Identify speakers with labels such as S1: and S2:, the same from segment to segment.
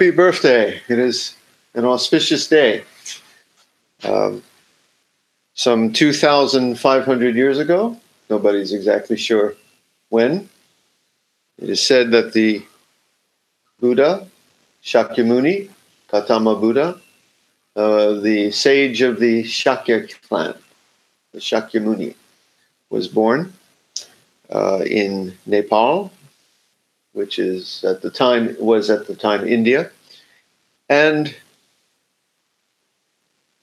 S1: Happy birthday. It is an auspicious day. Um, some 2,500 years ago, nobody's exactly sure when, it is said that the Buddha, Shakyamuni, Gautama Buddha, uh, the sage of the Shakya clan, the Shakyamuni, was born uh, in Nepal which is at the time was at the time India, and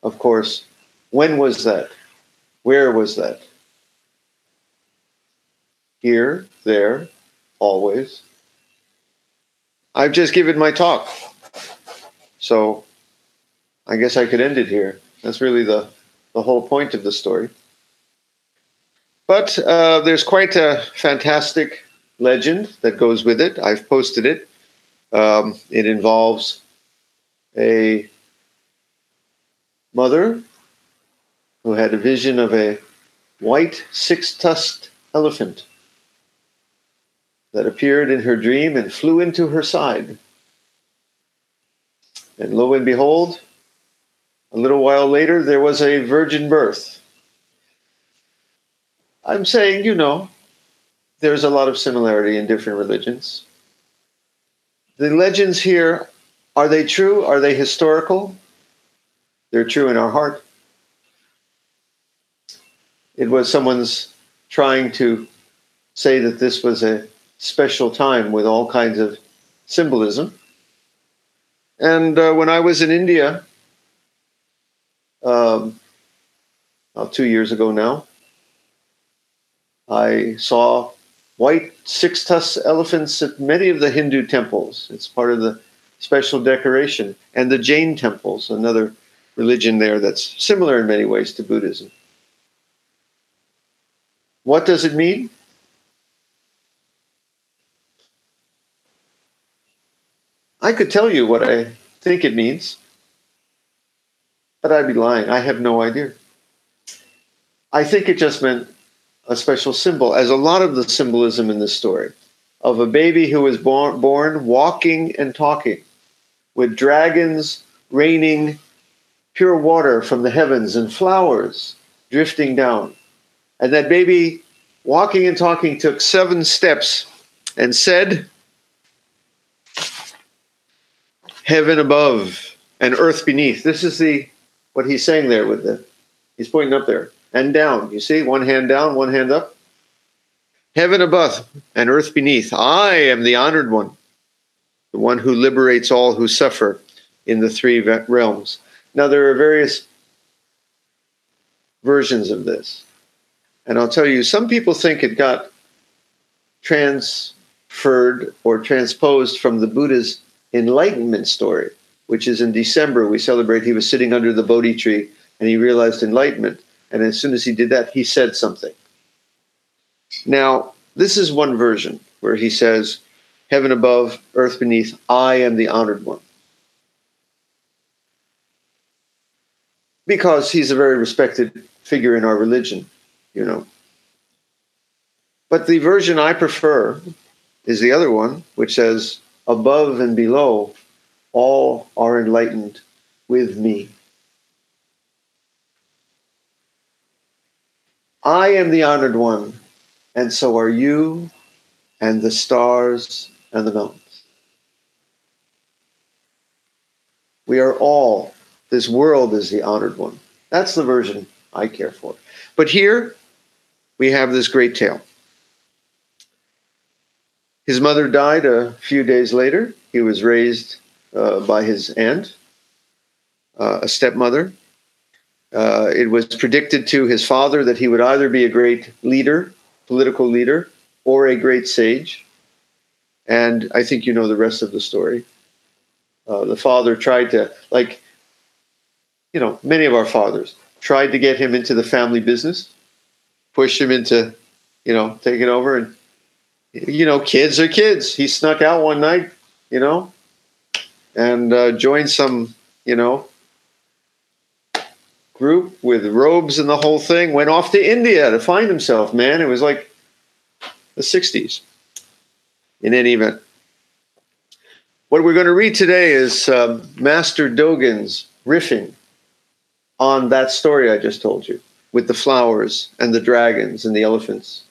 S1: of course, when was that? Where was that? Here, there, always. I've just given my talk, so I guess I could end it here. That's really the the whole point of the story. But uh, there's quite a fantastic legend that goes with it. I've posted it. Um, it involves a mother who had a vision of a white six tusked elephant that appeared in her dream and flew into her side. And lo and behold, a little while later, there was a virgin birth. I'm saying, you know, there's a lot of similarity in different religions. The legends here are they true? Are they historical? They're true in our heart. It was someone's trying to say that this was a special time with all kinds of symbolism. And uh, when I was in India, um, about two years ago now, I saw white six tusked elephants at many of the Hindu temples. It's part of the special decoration. And the Jain temples, another religion there that's similar in many ways to Buddhism. What does it mean? I could tell you what I think it means, but I'd be lying. I have no idea. I think it just meant a special symbol, as a lot of the symbolism in this story, of a baby who was born, born walking and talking, with dragons raining pure water from the heavens and flowers drifting down. And that baby, walking and talking, took seven steps and said, Heaven above and earth beneath. This is the what he's saying there with the he's pointing up there and down. You see, one hand down, one hand up. Heaven above and earth beneath. I am the honored one, the one who liberates all who suffer in the three realms. Now, there are various versions of this. And I'll tell you, some people think it got transferred or transposed from the Buddha's enlightenment story, which is in December. We celebrate he was sitting under the Bodhi tree and he realized enlightenment. And as soon as he did that, he said something. Now, this is one version where he says, Heaven above, earth beneath, I am the honored one. Because he's a very respected figure in our religion, you know. But the version I prefer is the other one, which says, Above and below, all are enlightened with me. I am the honored one, and so are you, and the stars and the mountains. We are all, this world is the honored one. That's the version I care for. But here we have this great tale. His mother died a few days later. He was raised uh, by his aunt, uh, a stepmother, Uh, it was predicted to his father that he would either be a great leader, political leader, or a great sage. And I think you know the rest of the story. Uh, the father tried to, like, you know, many of our fathers tried to get him into the family business, push him into, you know, taking over. And, you know, kids are kids. He snuck out one night, you know, and uh, joined some, you know, group with robes and the whole thing, went off to India to find himself, man. It was like the 60s in any event. What we're going to read today is um, Master Dogen's riffing on that story I just told you with the flowers and the dragons and the elephants.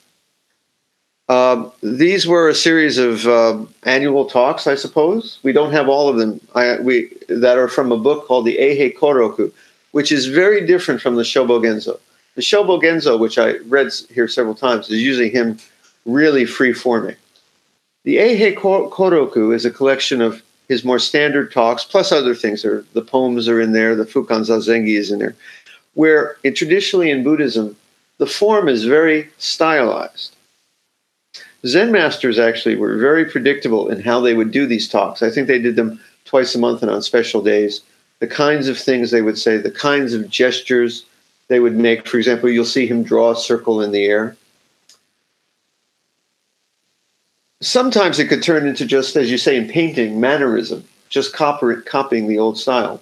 S1: Uh, these were a series of uh, annual talks, I suppose. We don't have all of them. I, we that are from a book called the Eihei Koroku, which is very different from the Shobogenzo. The Shobogenzo, which I read here several times, is usually him really free forming. The Eihei Koroku is a collection of his more standard talks, plus other things. The poems are in there, the Fukan Zazengi is in there, where it, traditionally in Buddhism, the form is very stylized. Zen masters actually were very predictable in how they would do these talks. I think they did them twice a month and on special days. The kinds of things they would say, the kinds of gestures they would make. For example, you'll see him draw a circle in the air. Sometimes it could turn into just, as you say in painting, mannerism, just copying the old style.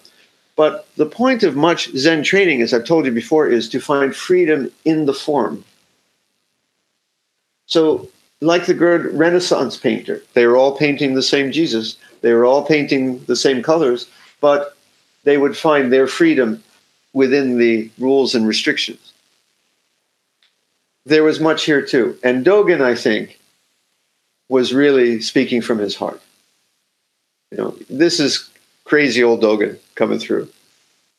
S1: But the point of much Zen training, as I've told you before, is to find freedom in the form. So like the good Renaissance painter. They were all painting the same Jesus. They were all painting the same colors, but they would find their freedom within the rules and restrictions. There was much here too. And Dogen, I think, was really speaking from his heart. You know, this is crazy old Dogen coming through,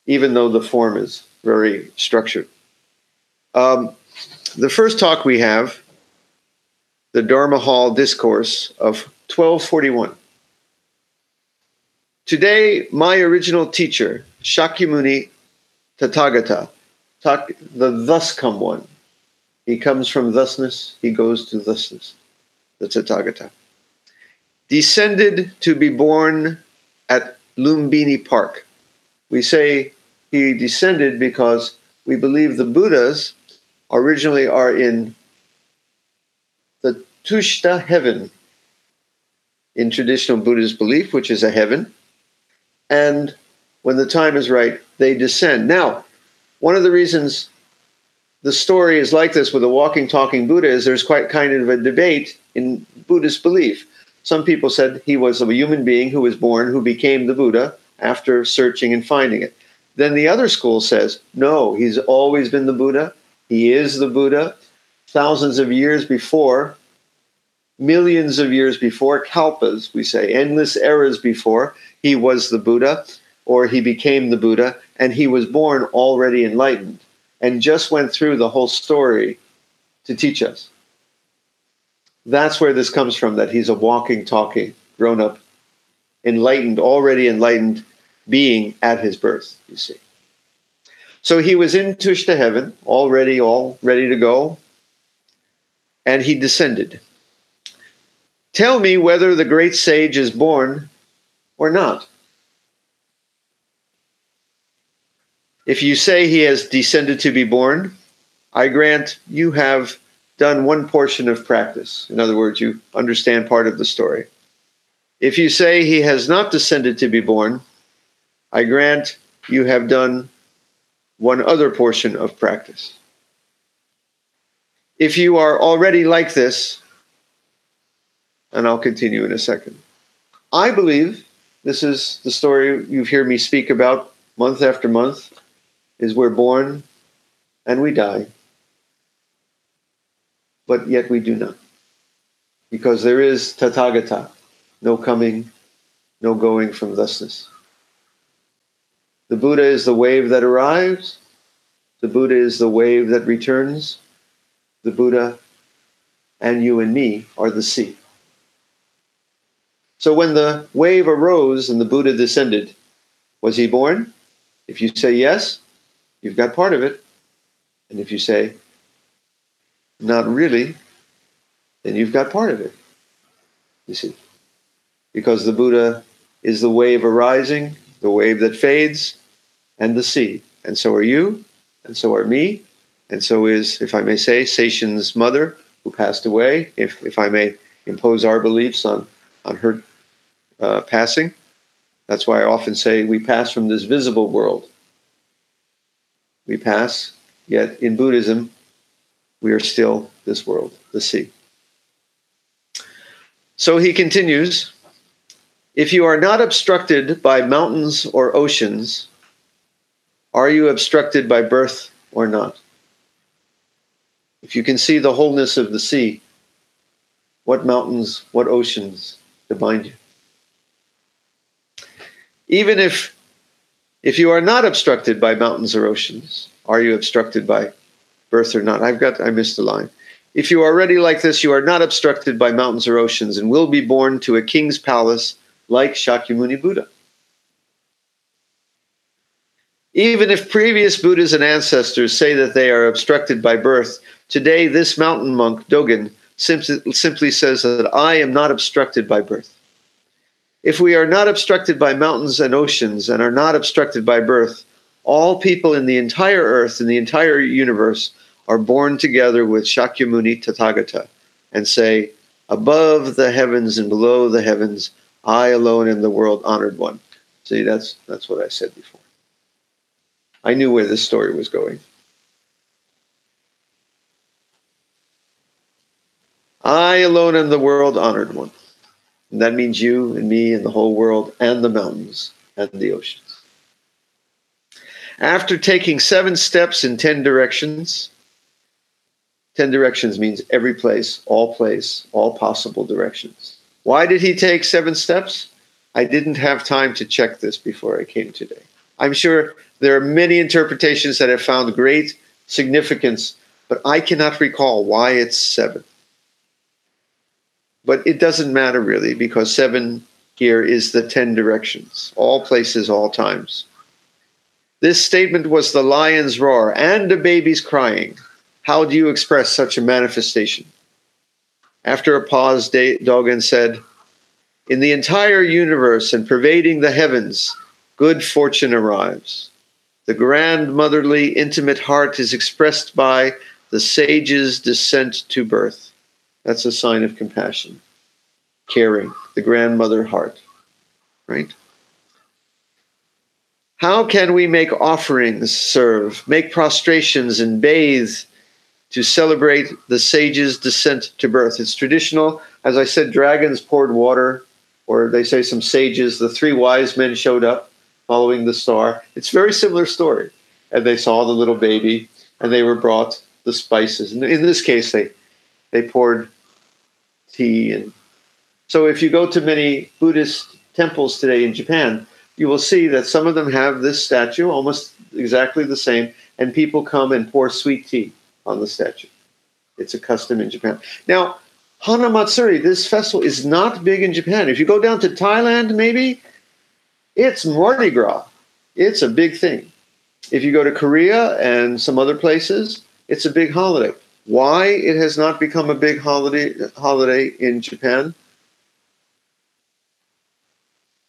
S1: even though the form is very structured. Um, the first talk we have the Dharma Hall Discourse of 1241. Today, my original teacher, Shakyamuni Tathagata, the thus come one. He comes from thusness, he goes to thusness, the Tathagata. Descended to be born at Lumbini Park. We say he descended because we believe the Buddhas originally are in the Tushita heaven in traditional Buddhist belief, which is a heaven. And when the time is right, they descend. Now, one of the reasons the story is like this with a walking, talking Buddha is there's quite kind of a debate in Buddhist belief. Some people said he was a human being who was born, who became the Buddha after searching and finding it. Then the other school says, no, he's always been the Buddha. He is the Buddha thousands of years before, millions of years before, kalpas, we say, endless eras before, he was the Buddha or he became the Buddha, and he was born already enlightened and just went through the whole story to teach us. That's where this comes from that he's a walking, talking, grown up, enlightened, already enlightened being at his birth, you see. So he was in Tushita heaven, already all ready to go, and he descended. Tell me whether the great sage is born or not. If you say he has descended to be born, I grant you have done one portion of practice. In other words, you understand part of the story. If you say he has not descended to be born, I grant you have done one other portion of practice if you are already like this, and I'll continue in a second. I believe this is the story you've heard me speak about month after month is we're born and we die. But yet we do not. Because there is Tathagata, no coming, no going from thusness. The Buddha is the wave that arrives, the Buddha is the wave that returns, the Buddha, and you and me are the sea. So when the wave arose and the Buddha descended, was he born? If you say yes, you've got part of it. And if you say, not really, then you've got part of it. You see? Because the Buddha is the wave arising, the wave that fades, and the sea. And so are you, and so are me, and so is, if I may say, Seishin's mother, who passed away, if, if I may impose our beliefs on, on her uh, passing. That's why I often say we pass from this visible world. We pass, yet in Buddhism, we are still this world, the sea. So he continues If you are not obstructed by mountains or oceans, are you obstructed by birth or not? If you can see the wholeness of the sea, what mountains, what oceans to bind you? Even if if you are not obstructed by mountains or oceans, are you obstructed by birth or not? I've got I missed a line. If you are already like this, you are not obstructed by mountains or oceans and will be born to a king's palace like Shakyamuni Buddha. Even if previous Buddhas and ancestors say that they are obstructed by birth, today this mountain monk, Dogen, simply, simply says that I am not obstructed by birth. If we are not obstructed by mountains and oceans and are not obstructed by birth, all people in the entire earth, in the entire universe, are born together with Shakyamuni Tathagata and say, Above the heavens and below the heavens, I alone am the world honored one. See, that's, that's what I said before. I knew where this story was going. I alone am the world honored one. And that means you and me and the whole world and the mountains and the oceans. After taking seven steps in 10 directions, 10 directions means every place, all place, all possible directions. Why did he take seven steps? I didn't have time to check this before I came today. I'm sure there are many interpretations that have found great significance, but I cannot recall why it's seven. But it doesn't matter really because seven here is the 10 directions, all places, all times. This statement was the lion's roar and a baby's crying. How do you express such a manifestation? After a pause, Dogen said, In the entire universe and pervading the heavens, good fortune arrives. The grand motherly intimate heart is expressed by the sage's descent to birth. That's a sign of compassion, caring, the grandmother heart, right? How can we make offerings serve, make prostrations and bathe to celebrate the sage's descent to birth? It's traditional. As I said, dragons poured water, or they say some sages, the three wise men showed up following the star. It's very similar story. And they saw the little baby and they were brought the spices. And in this case, they, they poured tea. And so if you go to many Buddhist temples today in Japan, you will see that some of them have this statue, almost exactly the same, and people come and pour sweet tea on the statue. It's a custom in Japan. Now, Hana Matsuri, this festival is not big in Japan. If you go down to Thailand, maybe, it's Mardi Gras. It's a big thing. If you go to Korea and some other places, it's a big holiday. Why it has not become a big holiday holiday in Japan?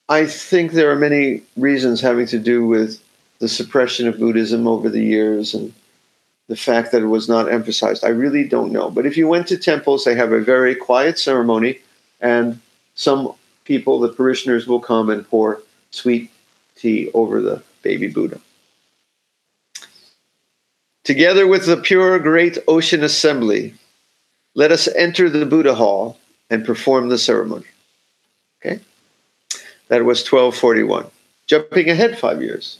S1: I think there are many reasons having to do with the suppression of Buddhism over the years and the fact that it was not emphasized. I really don't know. But if you went to temples, they have a very quiet ceremony, and some people, the parishioners, will come and pour sweet tea over the baby Buddha. Together with the pure great ocean assembly, let us enter the Buddha hall and perform the ceremony. Okay? That was 1241. Jumping ahead five years.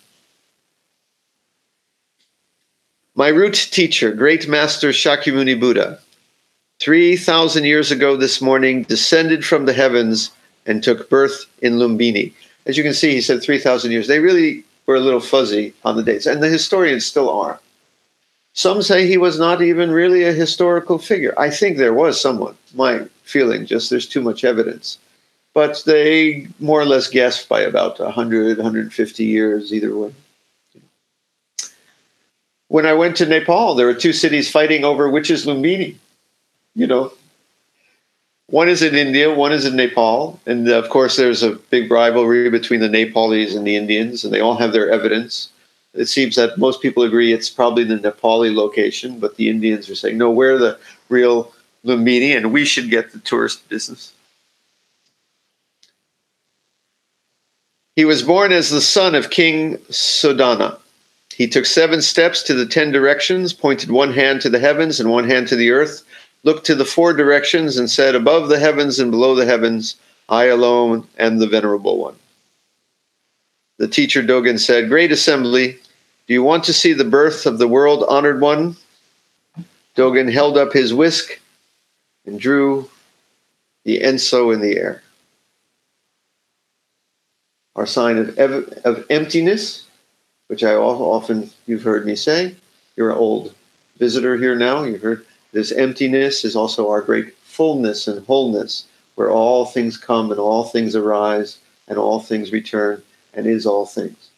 S1: My root teacher, great master Shakyamuni Buddha, 3,000 years ago this morning, descended from the heavens and took birth in Lumbini. As you can see, he said 3,000 years. They really were a little fuzzy on the dates, and the historians still are. Some say he was not even really a historical figure. I think there was someone. My feeling, just there's too much evidence but they more or less guessed by about 100, 150 years either way. when I went to Nepal, there were two cities fighting over which is Lumbini. You know, one is in India, one is in Nepal, and of course, there's a big rivalry between the Nepalese and the Indians, and they all have their evidence. It seems that most people agree it's probably the Nepali location, but the Indians are saying, no, we're the real Lumbini, and we should get the tourist business. He was born as the son of King Sodana. He took seven steps to the ten directions, pointed one hand to the heavens and one hand to the earth, looked to the four directions, and said, Above the heavens and below the heavens, I alone am the Venerable One. The teacher Dogen said, Great assembly, do you want to see the birth of the world honored one? Dogen held up his whisk and drew the enso in the air. Our sign of, of emptiness, which I often you've heard me say. You're an old visitor here now. You've heard this emptiness is also our great fullness and wholeness, where all things come and all things arise and all things return and is all things.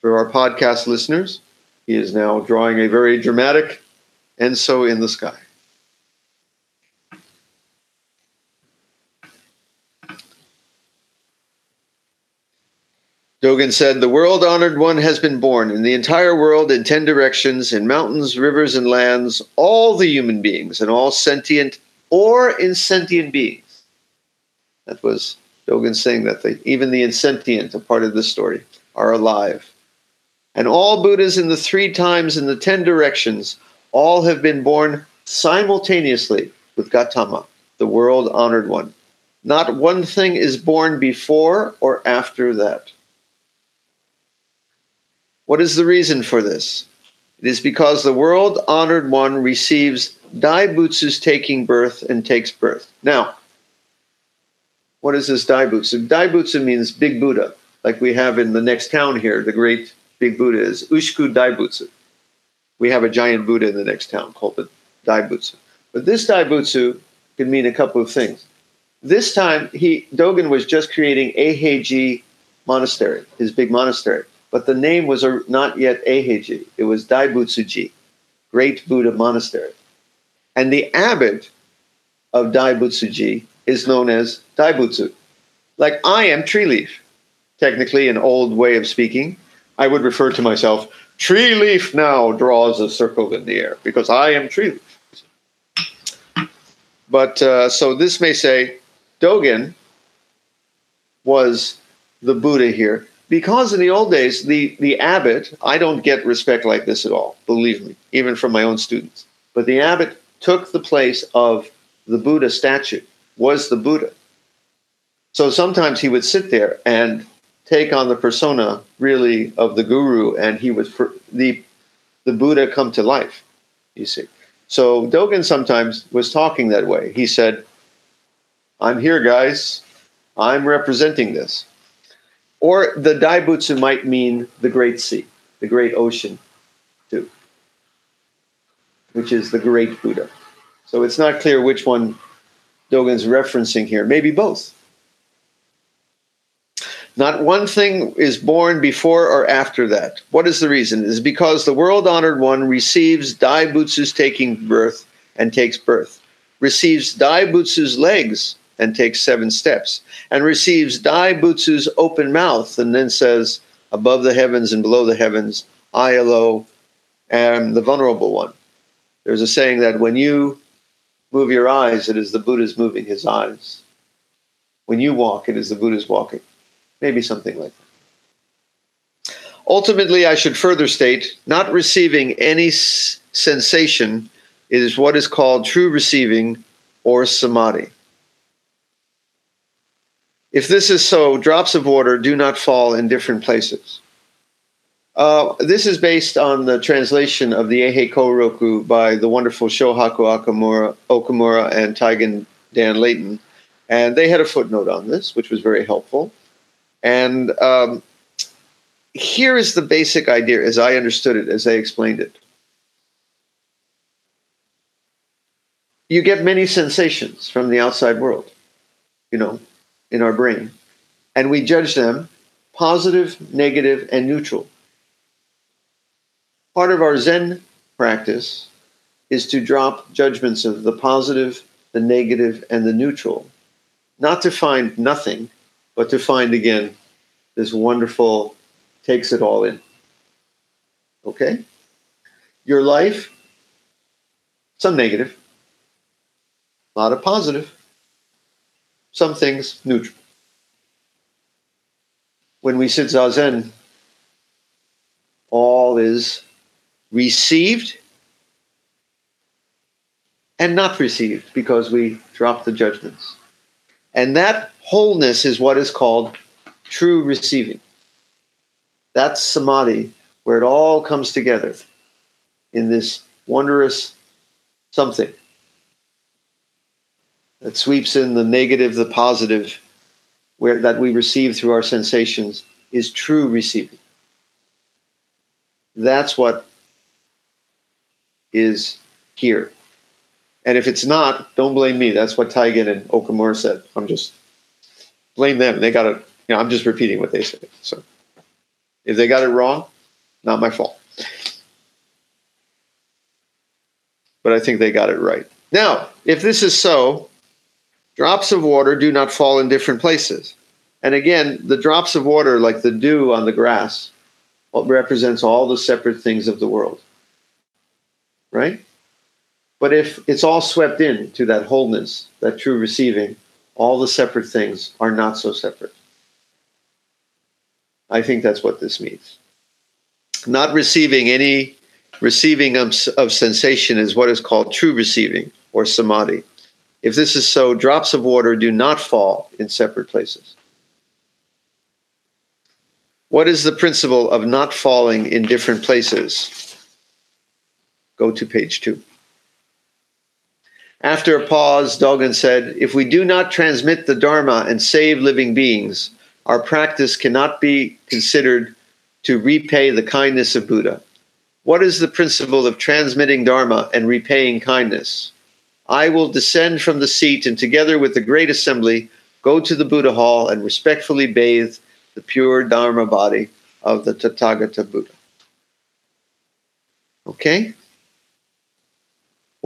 S1: For our podcast listeners, he is now drawing a very dramatic enso in the sky. Dogen said, The world honored one has been born in the entire world in 10 directions, in mountains, rivers, and lands, all the human beings and all sentient or insentient beings. That was Dogen saying that they, even the insentient, a part of this story, are alive. And all Buddhas in the three times in the 10 directions, all have been born simultaneously with Gautama, the world honored one. Not one thing is born before or after that. What is the reason for this? It is because the world honored one receives Daibutsu's taking birth and takes birth. Now, what is this Daibutsu? Daibutsu means big Buddha, like we have in the next town here. The great big Buddha is Ushiku Daibutsu. We have a giant Buddha in the next town called the Daibutsu. But this Daibutsu can mean a couple of things. This time, he Dogen was just creating Eiheiji Monastery, his big monastery but the name was not yet Eiheiji. It was Daibutsuji, Great Buddha Monastery. And the abbot of Daibutsuji is known as Daibutsu. Like I am Tree Leaf, technically an old way of speaking. I would refer to myself, Tree Leaf now draws a circle in the air because I am Tree Leaf. But uh, so this may say Dogen was the Buddha here because in the old days, the, the abbot, I don't get respect like this at all, believe me, even from my own students. But the abbot took the place of the Buddha statue, was the Buddha. So sometimes he would sit there and take on the persona really of the guru, and he would the the Buddha come to life. You see. So Dogen sometimes was talking that way. He said, "I'm here, guys. I'm representing this." Or the Daibutsu might mean the great sea, the great ocean, too, which is the great Buddha. So it's not clear which one Dogen's referencing here. Maybe both. Not one thing is born before or after that. What is the reason? Is because the world honored one receives Daibutsu's taking birth and takes birth, receives Daibutsu's legs and takes seven steps, and receives Daibutsu's open mouth, and then says, Above the heavens and below the heavens, I alone am the vulnerable one. There's a saying that when you move your eyes, it is the Buddha's moving his eyes. When you walk, it is the Buddha's walking. Maybe something like that. Ultimately, I should further state not receiving any s- sensation is what is called true receiving or samadhi. If this is so, drops of water do not fall in different places. Uh, this is based on the translation of the Eihei Koroku by the wonderful Shohaku Okamura, Okamura and Taigen Dan Leighton. And they had a footnote on this, which was very helpful. And um, here is the basic idea as I understood it, as they explained it. You get many sensations from the outside world. You know, in our brain, and we judge them positive, negative, and neutral. Part of our Zen practice is to drop judgments of the positive, the negative, and the neutral, not to find nothing, but to find again this wonderful takes it all in. Okay? Your life, some negative, a lot of positive, some things neutral. When we sit zazen, all is received and not received because we drop the judgments. And that wholeness is what is called true receiving. That's samadhi, where it all comes together in this wondrous something that sweeps in the negative, the positive, where that we receive through our sensations is true receiving. That's what is here. And if it's not, don't blame me. That's what Taigen and Okamura said. I'm just blame them. They got it. You know, I'm just repeating what they said. So if they got it wrong, not my fault. But I think they got it right. Now, if this is so, drops of water do not fall in different places. And again, the drops of water, like the dew on the grass, represents all the separate things of the world. Right? But if it's all swept in to that wholeness, that true receiving, all the separate things are not so separate. I think that's what this means. Not receiving any receiving of, of sensation is what is called true receiving or samadhi. If this is so, drops of water do not fall in separate places. What is the principle of not falling in different places? Go to page two. After a pause, Dogen said, If we do not transmit the Dharma and save living beings, our practice cannot be considered to repay the kindness of Buddha. What is the principle of transmitting Dharma and repaying kindness? I will descend from the seat and together with the great assembly go to the Buddha hall and respectfully bathe the pure Dharma body of the Tathagata Buddha. Okay?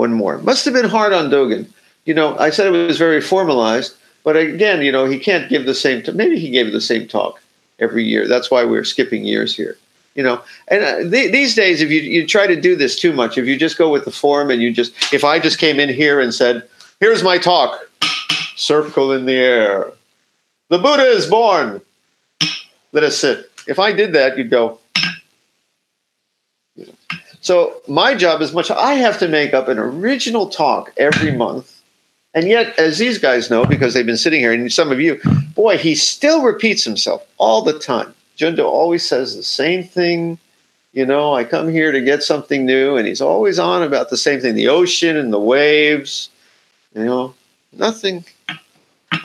S1: One more. Must have been hard on Dogen. You know, I said it was very formalized, but again, you know, he can't give the same. T- maybe he gave the same talk every year. That's why we're skipping years here. You know, and uh, th- these days, if you you try to do this too much, if you just go with the form and you just, if I just came in here and said, "Here's my talk," circle in the air, the Buddha is born. Let us sit. If I did that, you'd go. So my job is much. I have to make up an original talk every month and yet, as these guys know, because they've been sitting here, and some of you, boy, he still repeats himself all the time. Jundo always says the same thing. You know, I come here to get something new, and he's always on about the same thing the ocean and the waves. You know, nothing.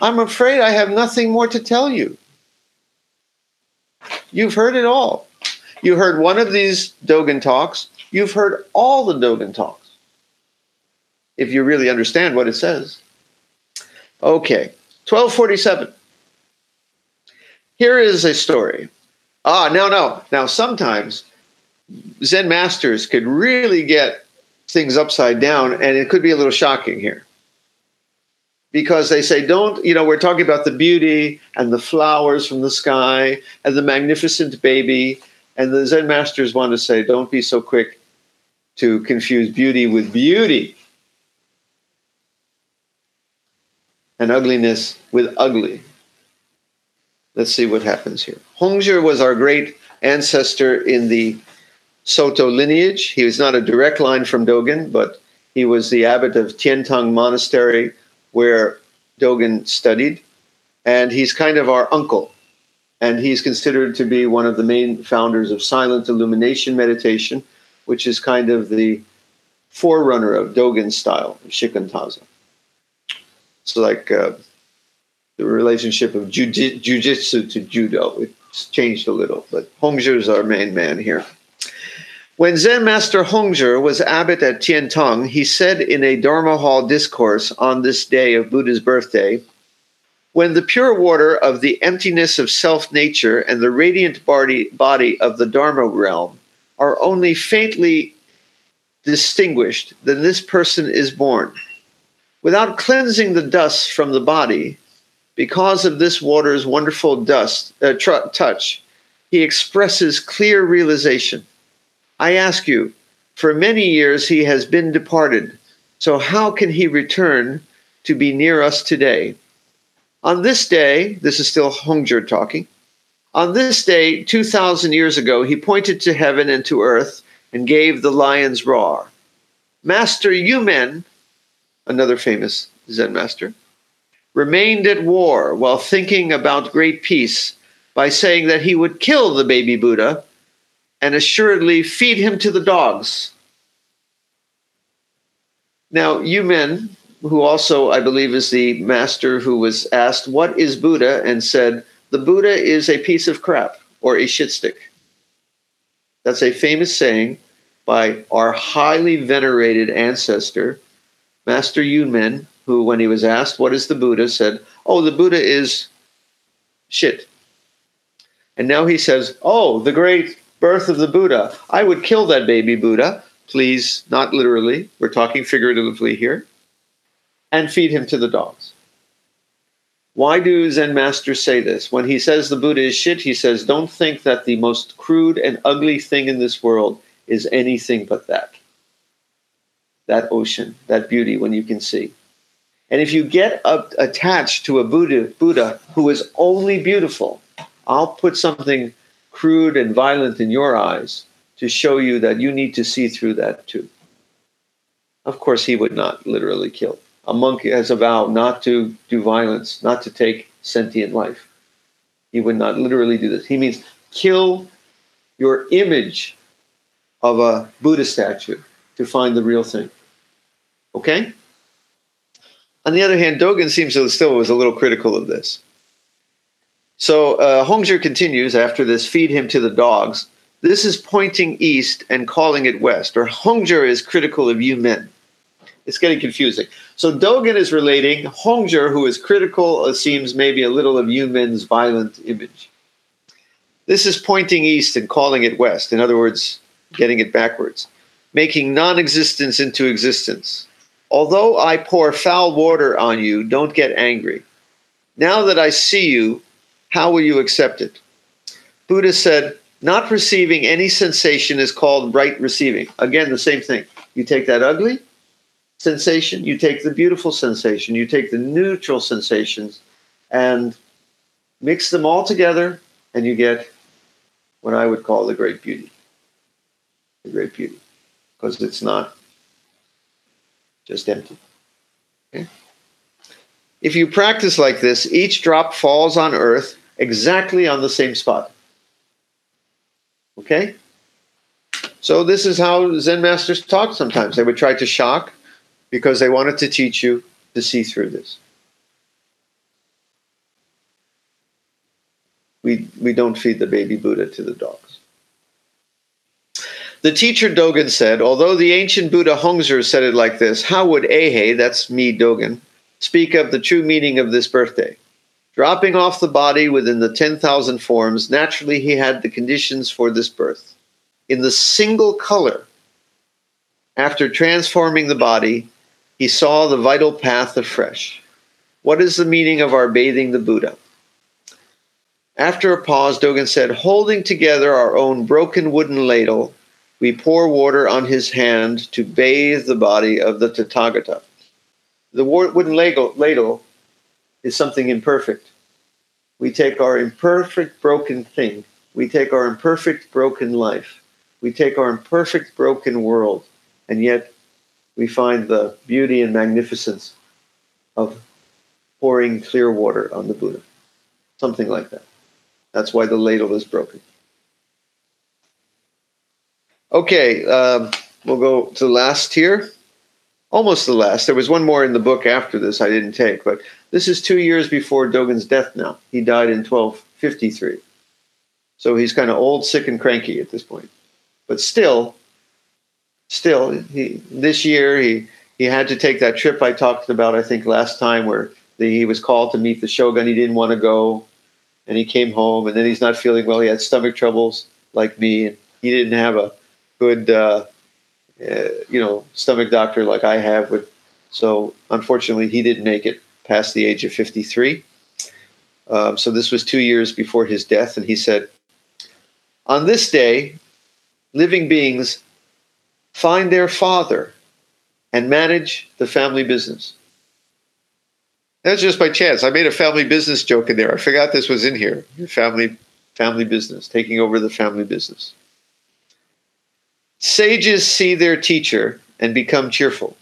S1: I'm afraid I have nothing more to tell you. You've heard it all. You heard one of these Dogen talks, you've heard all the Dogen talks if you really understand what it says. Okay, 1247. Here is a story. Ah, no, no. Now, sometimes Zen masters could really get things upside down, and it could be a little shocking here. Because they say, don't, you know, we're talking about the beauty and the flowers from the sky and the magnificent baby. And the Zen masters want to say, don't be so quick to confuse beauty with beauty. and ugliness with ugly. Let's see what happens here. Hongzhi was our great ancestor in the Soto lineage. He was not a direct line from Dogen, but he was the abbot of Tiantong Monastery where Dogen studied. And he's kind of our uncle. And he's considered to be one of the main founders of silent illumination meditation, which is kind of the forerunner of Dogen's style, Shikantaza. It's like uh, the relationship of jujitsu to judo. It's changed a little, but Hongzhi is our main man here. When Zen Master Hongzhi was abbot at Tiantong, he said in a Dharma Hall discourse on this day of Buddha's birthday, when the pure water of the emptiness of self nature and the radiant body, body of the Dharma realm are only faintly distinguished, then this person is born. Without cleansing the dust from the body, because of this water's wonderful dust uh, tr- touch, he expresses clear realization. I ask you, for many years he has been departed, so how can he return to be near us today? On this day, this is still Hongzhi talking. On this day, 2,000 years ago, he pointed to heaven and to earth and gave the lion's roar. Master Yunmen, another famous Zen master, remained at war while thinking about great peace by saying that he would kill the baby Buddha and assuredly feed him to the dogs. Now, Yunmen, who also I believe is the master who was asked, What is Buddha? and said, The Buddha is a piece of crap or a shit stick. That's a famous saying by our highly venerated ancestor, Master Yunmen, who, when he was asked, What is the Buddha? said, Oh, the Buddha is shit. And now he says, Oh, the great birth of the Buddha. I would kill that baby Buddha. Please, not literally. We're talking figuratively here. And feed him to the dogs. Why do Zen masters say this? When he says the Buddha is shit, he says, Don't think that the most crude and ugly thing in this world is anything but that. That ocean, that beauty when you can see. And if you get up, attached to a Buddha, Buddha who is only beautiful, I'll put something crude and violent in your eyes to show you that you need to see through that too. Of course, he would not literally kill. A monk has a vow not to do violence, not to take sentient life. He would not literally do this. He means kill your image of a Buddha statue to find the real thing. Okay? On the other hand, Dogen seems to still was a little critical of this. So uh, Hongzhi continues after this feed him to the dogs. This is pointing east and calling it west, or Hongzhi is critical of Yunmen. It's getting confusing. So Dogen is relating Hongzhi, who is critical, it seems maybe a little of Yunmen's violent image. This is pointing east and calling it west. In other words, getting it backwards, making non existence into existence. Although I pour foul water on you, don't get angry. Now that I see you, how will you accept it? Buddha said, not receiving any sensation is called right receiving. Again, the same thing. You take that ugly sensation, you take the beautiful sensation, you take the neutral sensations, and mix them all together, and you get what I would call the great beauty the great beauty because it's not just empty. Okay? If you practice like this, each drop falls on earth exactly on the same spot. Okay? So, this is how Zen masters talk sometimes. They would try to shock because they wanted to teach you to see through this. We, we don't feed the baby Buddha to the dogs. The teacher Dogen said, although the ancient Buddha Hongzhi said it like this, how would Eihei, that's me, Dogen, speak of the true meaning of this birthday? Dropping off the body within the 10,000 forms, naturally he had the conditions for this birth. In the single color, after transforming the body, he saw the vital path afresh. What is the meaning of our bathing the Buddha? After a pause, Dogen said, holding together our own broken wooden ladle, we pour water on his hand to bathe the body of the Tathagata. The wooden ladle is something imperfect. We take our imperfect, broken thing, we take our imperfect, broken life, we take our imperfect, broken world, and yet we find the beauty and magnificence of pouring clear water on the Buddha. Something like that. That's why the ladle is broken. Okay, um, we'll go to the last here. Almost the last. There was one more in the book after this I didn't take, but this is two years before Dogen's death now. He died in 1253. So he's kind of old, sick, and cranky at this point. But still, still, he, this year he, he had to take that trip I talked about, I think, last time, where the, he was called to meet the shogun. He didn't want to go, and he came home, and then he's not feeling well. He had stomach troubles like me, and he didn't have a good, uh, uh, you know, stomach doctor like I have. With, so unfortunately, he didn't make it past the age of 53. Um, so this was two years before his death, and he said, "On this day, living beings find their father and manage the family business." That's just by chance. I made a family business joke in there. I forgot this was in here. Family, family business, taking over the family business. Sages see their teacher and become cheerful.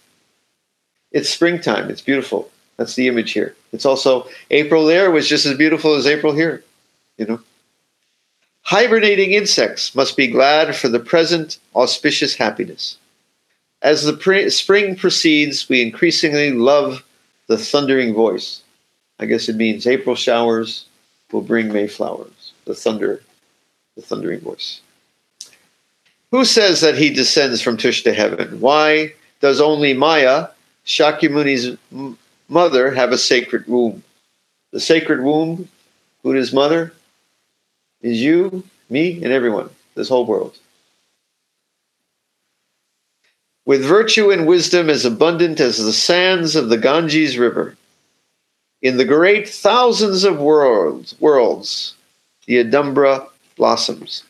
S1: It's springtime. It's beautiful. That's the image here. It's also April there was just as beautiful as April here. You know. Hibernating insects must be glad for the present auspicious happiness. As the pre- spring proceeds, we increasingly love the thundering voice. I guess it means April showers will bring May flowers. The thunder, the thundering voice. Who says that he descends from Tushita heaven? Why does only Maya, Shakyamuni's mother, have a sacred womb? The sacred womb, Buddha's mother, is you, me, and everyone, this whole world. with virtue and wisdom as abundant as the sands of the Ganges River. In the great thousands of worlds, worlds, the udumbara blossoms.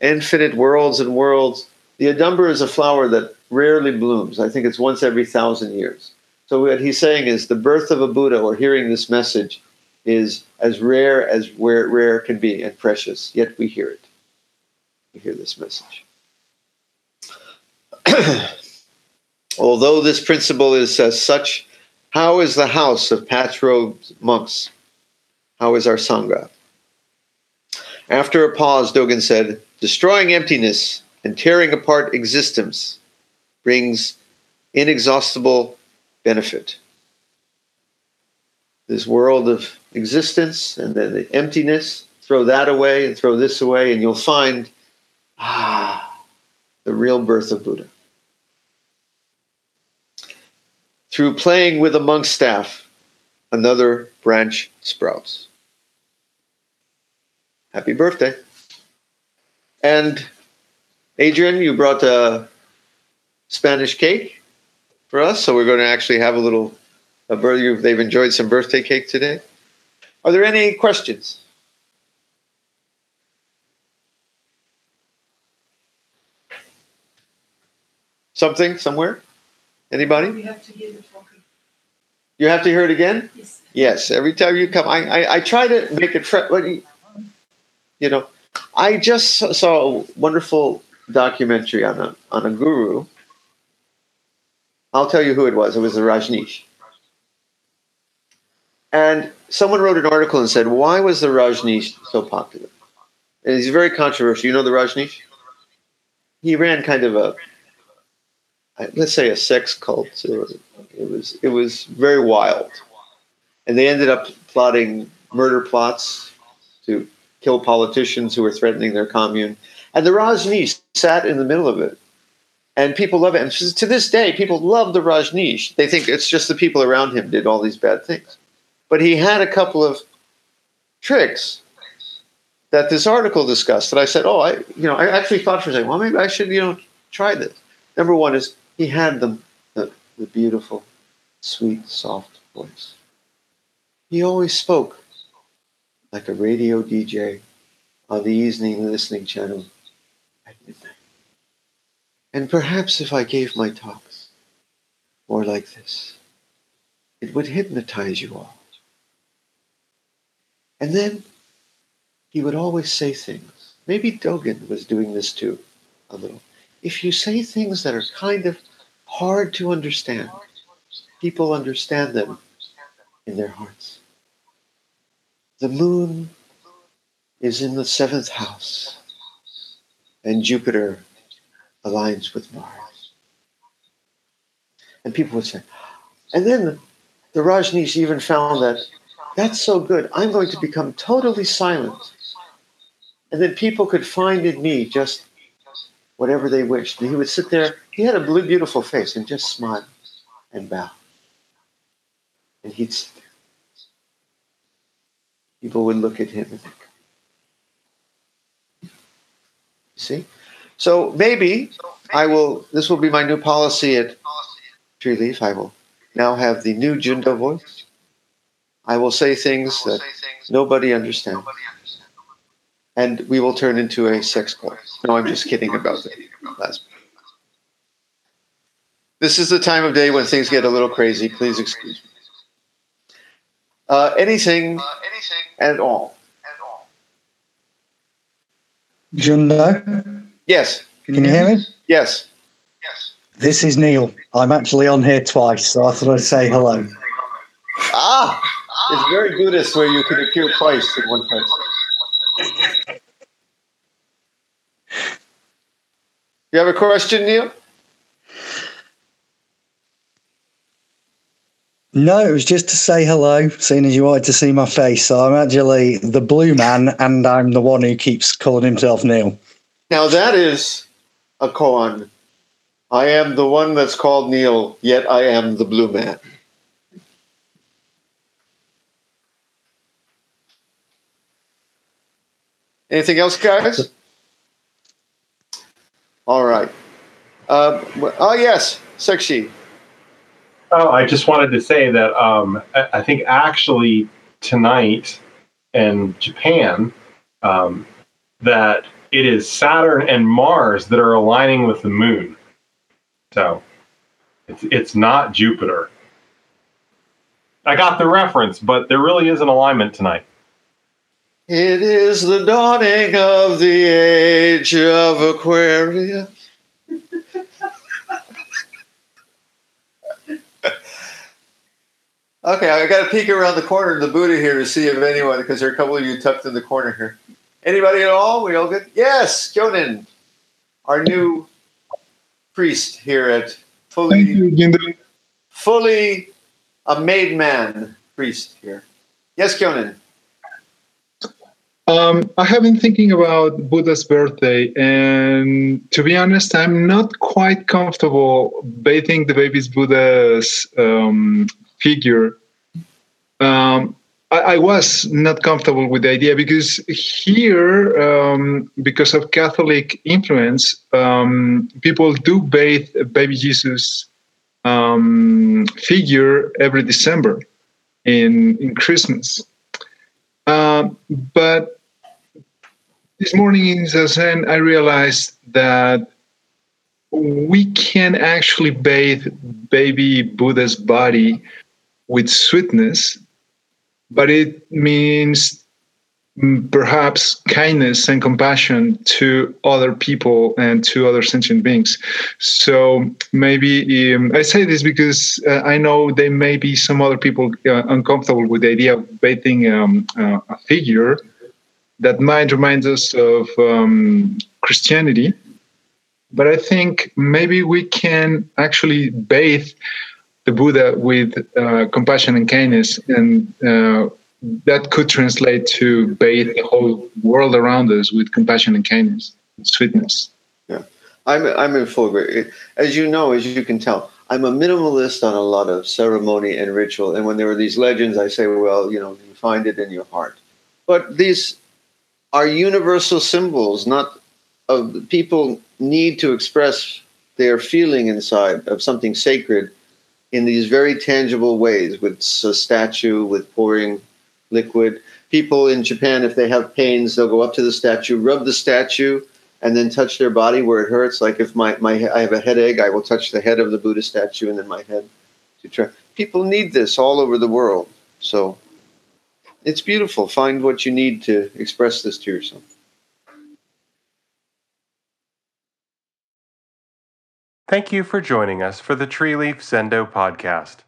S1: Infinite worlds and worlds. The udumbara is a flower that rarely blooms. I think it's once every thousand years. So what he's saying is the birth of a Buddha or hearing this message is as rare as rare, rare can be and precious, yet we hear it. We hear this message. Although this principle is as such, how is the house of patchrobed monks? How is our Sangha? After a pause, Dogen said, Destroying emptiness and tearing apart existence brings inexhaustible benefit. This world of existence and then the emptiness, throw that away and throw this away, and you'll find ah, the real birth of Buddha. Through playing with a monk's staff, another branch sprouts. Happy birthday. And Adrian, you brought a Spanish cake for us, so we're going to actually have a little. A birthday, they've enjoyed some birthday cake today. Are there any questions? Something somewhere? Anybody?
S2: Have to hear the talking.
S1: You have to hear it again?
S2: Yes.
S1: Yes. Every time you come, I, I, I try to make it. You know, I just saw a wonderful documentary on a, on a guru. I'll tell you who it was. It was the Rajneesh. And someone wrote an article and said, why was the Rajneesh so popular? And he's very controversial. You know the Rajneesh? He ran kind of a let's say a sex cult. It was it was very wild, and they ended up plotting murder plots to kill politicians who were threatening their commune. And the Rajneesh sat in the middle of it, and people love it. And to this day, people love the Rajneesh. They think it's just the people around him did all these bad things, but he had a couple of tricks that this article discussed. That I said, oh, I you know I actually thought for a second, well, maybe I should you know try this. Number one is he had the, the, the beautiful, sweet, soft voice. He always spoke like a radio DJ on the evening listening channel at midnight. And perhaps if I gave my talks more like this, it would hypnotize you all. And then he would always say things. Maybe Dogen was doing this too, a little. If you say things that are kind of hard to understand. People understand them in their hearts. The moon is in the seventh house, and Jupiter aligns with Mars. And people would say, and then the Rajneesh even found that that's so good. I'm going to become totally silent. And then people could find in me just whatever they wished. And he would sit there. He had a blue, beautiful face and just smile and bow. And he'd sit there. People would look at him and think, see? So maybe I will. This will be my new policy at Tree Leaf. I will now have the new Jundo voice. I will say things that nobody understands, and we will turn into a sex club. No, I'm just kidding about the last. This is the time of day when things get a little crazy. Please excuse me. Uh, anything, at all.
S2: Jundo,
S1: Yes.
S2: can you hear me?
S1: Yes. Yes.
S2: This is Neil. I'm actually on here twice, so I thought I'd say hello.
S1: Ah, it's very Buddhist where you can appear twice in one place. You have a question, Neil?
S2: No, it was just to say hello, seeing as you wanted to see my face. So I'm actually the blue man, and I'm the one who keeps calling himself Neil.
S1: Now that is a koan. I am the one that's called Neil, yet I am the blue man. Anything else, guys? All right. Um, oh, yes, sexy.
S3: Oh, I just wanted to say that um, I, I think actually tonight in Japan, um, that it is Saturn and Mars that are aligning with the moon. So it's, it's not Jupiter. I got the reference, but there really is an alignment tonight.
S1: It is the dawning of the age of Aquarius. okay, I got to peek around the corner in the Buddha here to see if anyone, because there are a couple of you tucked in the corner here. Anybody at all? We all good? Yes, Jonan, our new priest here at fully,
S4: you,
S1: fully a made man priest here. Yes, Jonan.
S4: Um, I have been thinking about Buddha's birthday, and to be honest, I'm not quite comfortable bathing the baby's Buddha's um, figure. Um, I, I was not comfortable with the idea because here, um, because of Catholic influence, um, people do bathe baby Jesus um, figure every December in in Christmas. Um, but this morning in Zazen, I realized that we can actually bathe baby Buddha's body with sweetness, but it means perhaps kindness and compassion to other people and to other sentient beings. So maybe um, I say this because uh, I know there may be some other people uh, uncomfortable with the idea of bathing um, uh, a figure that might remind us of um, Christianity. But I think maybe we can actually bathe the Buddha with uh, compassion and kindness, and uh, that could translate to bathe the whole world around us with compassion and kindness, and sweetness.
S1: Yeah, I'm I'm in full agreement. As you know, as you can tell, I'm a minimalist on a lot of ceremony and ritual. And when there are these legends, I say, well, you know, you find it in your heart. But these are universal symbols, not of people need to express their feeling inside of something sacred in these very tangible ways with a statue, with pouring liquid. People in Japan, if they have pains, they'll go up to the statue, rub the statue, and then touch their body where it hurts. Like if my, my I have a headache, I will touch the head of the Buddha statue and then my head to try. People need this all over the world. So it's beautiful. Find what you need to express this to yourself.
S3: Thank you for joining us for the Tree Leaf Zendo podcast.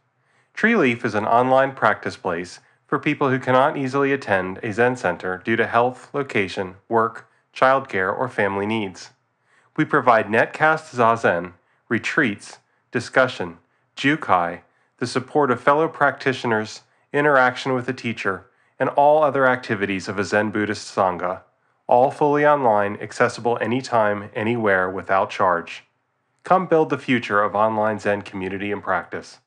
S3: Tree Leaf is an online practice place for people who cannot easily attend a Zen center due to health, location, work, childcare, or family needs. We provide netcast zazen, retreats, discussion, jukai, the support of fellow practitioners, interaction with a teacher, and all other activities of a Zen Buddhist Sangha, all fully online, accessible anytime, anywhere without charge. Come build the future of online Zen community and practice.